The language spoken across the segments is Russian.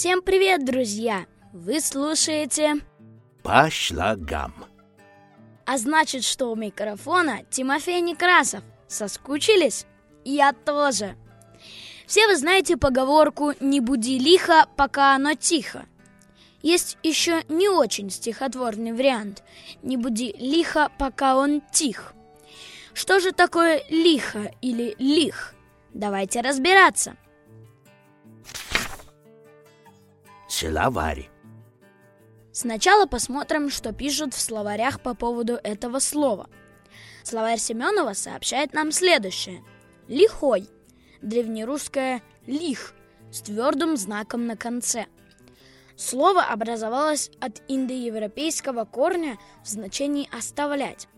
Всем привет, друзья! Вы слушаете... По шлагам. А значит, что у микрофона Тимофей Некрасов. Соскучились? Я тоже. Все вы знаете поговорку «не буди лихо, пока оно тихо». Есть еще не очень стихотворный вариант «не буди лихо, пока он тих». Что же такое лихо или лих? Давайте разбираться. Словарь. Сначала посмотрим, что пишут в словарях по поводу этого слова. Словарь Семенова сообщает нам следующее. Лихой. Древнерусское «лих» с твердым знаком на конце. Слово образовалось от индоевропейского корня в значении «оставлять».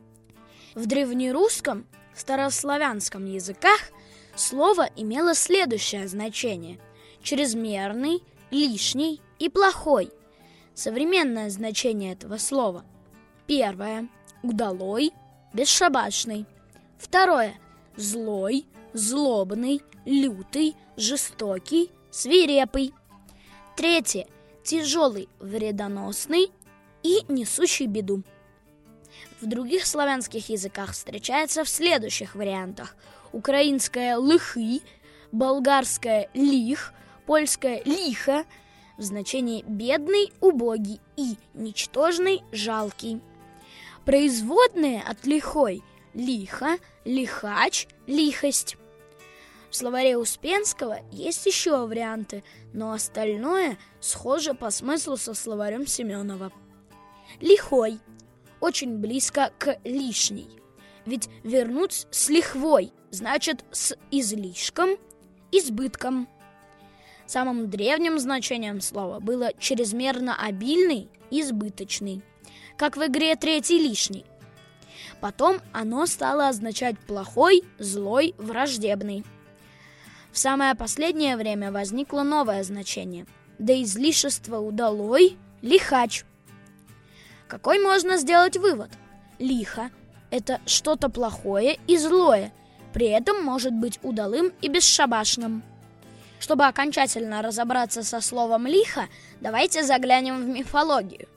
В древнерусском, старославянском языках слово имело следующее значение – чрезмерный, лишний и плохой. Современное значение этого слова. Первое – удалой, бесшабашный. Второе – злой, злобный, лютый, жестокий, свирепый. Третье – тяжелый, вредоносный и несущий беду. В других славянских языках встречается в следующих вариантах. Украинское «лыхы», болгарское «лих», польское «лихо» в значении «бедный», «убогий» и «ничтожный», «жалкий». Производные от «лихой» – «лихо», «лихач», «лихость». В словаре Успенского есть еще варианты, но остальное схоже по смыслу со словарем Семенова. Лихой очень близко к лишней. Ведь вернуть с лихвой значит с излишком, избытком. Самым древним значением слова было чрезмерно обильный, избыточный, как в игре «Третий лишний». Потом оно стало означать плохой, злой, враждебный. В самое последнее время возникло новое значение – до излишества удалой – лихач. Какой можно сделать вывод? Лихо – это что-то плохое и злое, при этом может быть удалым и бесшабашным. Чтобы окончательно разобраться со словом «лихо», давайте заглянем в мифологию.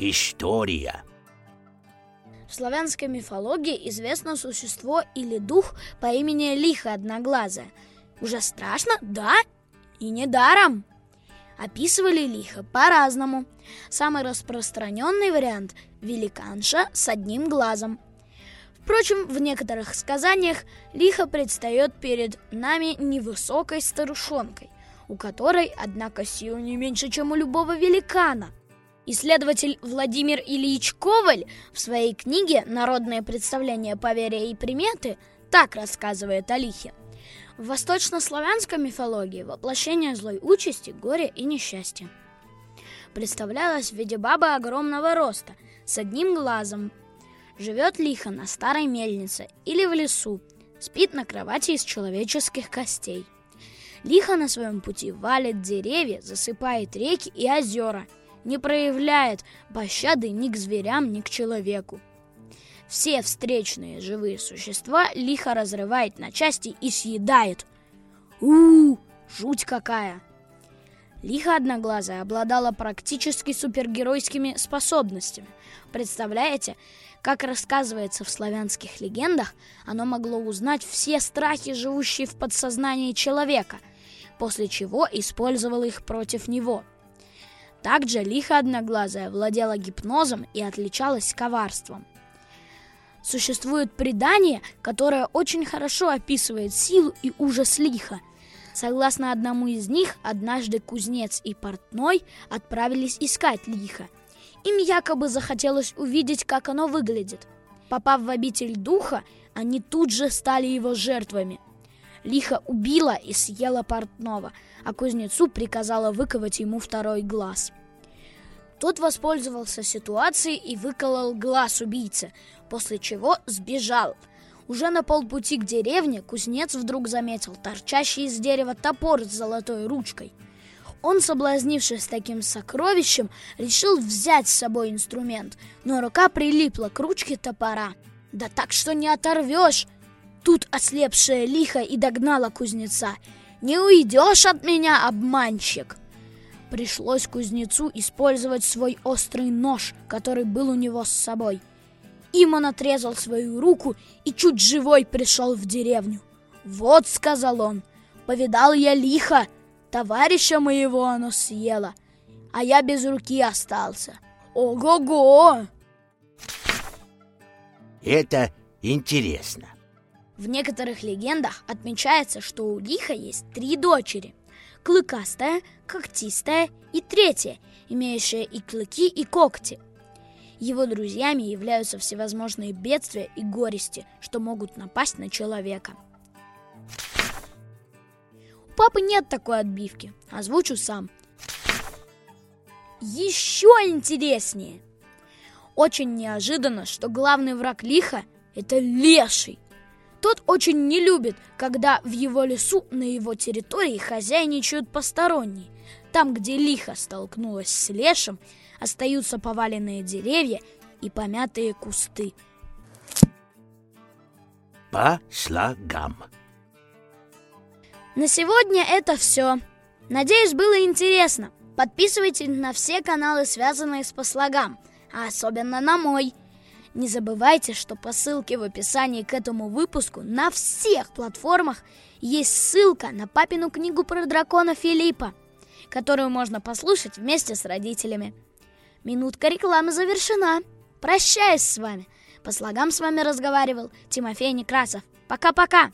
История. В славянской мифологии известно существо или дух по имени Лиха Одноглазая. Уже страшно? Да, и недаром. Описывали лихо по-разному. Самый распространенный вариант – великанша с одним глазом. Впрочем, в некоторых сказаниях лихо предстает перед нами невысокой старушонкой, у которой, однако, сил не меньше, чем у любого великана – Исследователь Владимир Ильич Коваль в своей книге «Народные представления, поверья и приметы» так рассказывает о лихе. В восточнославянской мифологии воплощение злой участи, горя и несчастья. Представлялось в виде бабы огромного роста, с одним глазом. Живет лихо на старой мельнице или в лесу, спит на кровати из человеческих костей. Лихо на своем пути валит деревья, засыпает реки и озера – не проявляет пощады ни к зверям, ни к человеку. Все встречные живые существа лихо разрывает на части и съедает. у, -у, -у жуть какая! Лихо Одноглазая обладала практически супергеройскими способностями. Представляете, как рассказывается в славянских легендах, оно могло узнать все страхи, живущие в подсознании человека, после чего использовало их против него – также лихо одноглазая владела гипнозом и отличалась коварством. Существует предание, которое очень хорошо описывает силу и ужас лиха. Согласно одному из них, однажды кузнец и портной отправились искать лиха. Им якобы захотелось увидеть, как оно выглядит. Попав в обитель духа, они тут же стали его жертвами. Лиха убила и съела портного, а кузнецу приказала выковать ему второй глаз. Тот воспользовался ситуацией и выколол глаз убийцы, после чего сбежал. Уже на полпути к деревне кузнец вдруг заметил торчащий из дерева топор с золотой ручкой. Он, соблазнившись таким сокровищем, решил взять с собой инструмент, но рука прилипла к ручке топора. Да так, что не оторвешь! Тут ослепшая лихо и догнала кузнеца. Не уйдешь от меня, обманщик!» Пришлось кузнецу использовать свой острый нож, который был у него с собой. Им он отрезал свою руку и чуть живой пришел в деревню. «Вот», — сказал он, — «повидал я лихо, товарища моего оно съело, а я без руки остался. Ого-го!» Это интересно. В некоторых легендах отмечается, что у Лиха есть три дочери. Клыкастая, когтистая и третья, имеющая и клыки, и когти. Его друзьями являются всевозможные бедствия и горести, что могут напасть на человека. У папы нет такой отбивки, озвучу сам. Еще интереснее! Очень неожиданно, что главный враг лиха – это леший. Тот очень не любит, когда в его лесу на его территории хозяйничают посторонние. Там, где лихо столкнулась с лешим, остаются поваленные деревья и помятые кусты. По слогам. На сегодня это все. Надеюсь, было интересно. Подписывайтесь на все каналы, связанные с по слогам, а особенно на мой. Не забывайте, что по ссылке в описании к этому выпуску на всех платформах есть ссылка на папину книгу про дракона Филиппа, которую можно послушать вместе с родителями. Минутка рекламы завершена. Прощаюсь с вами. По слогам с вами разговаривал Тимофей Некрасов. Пока-пока!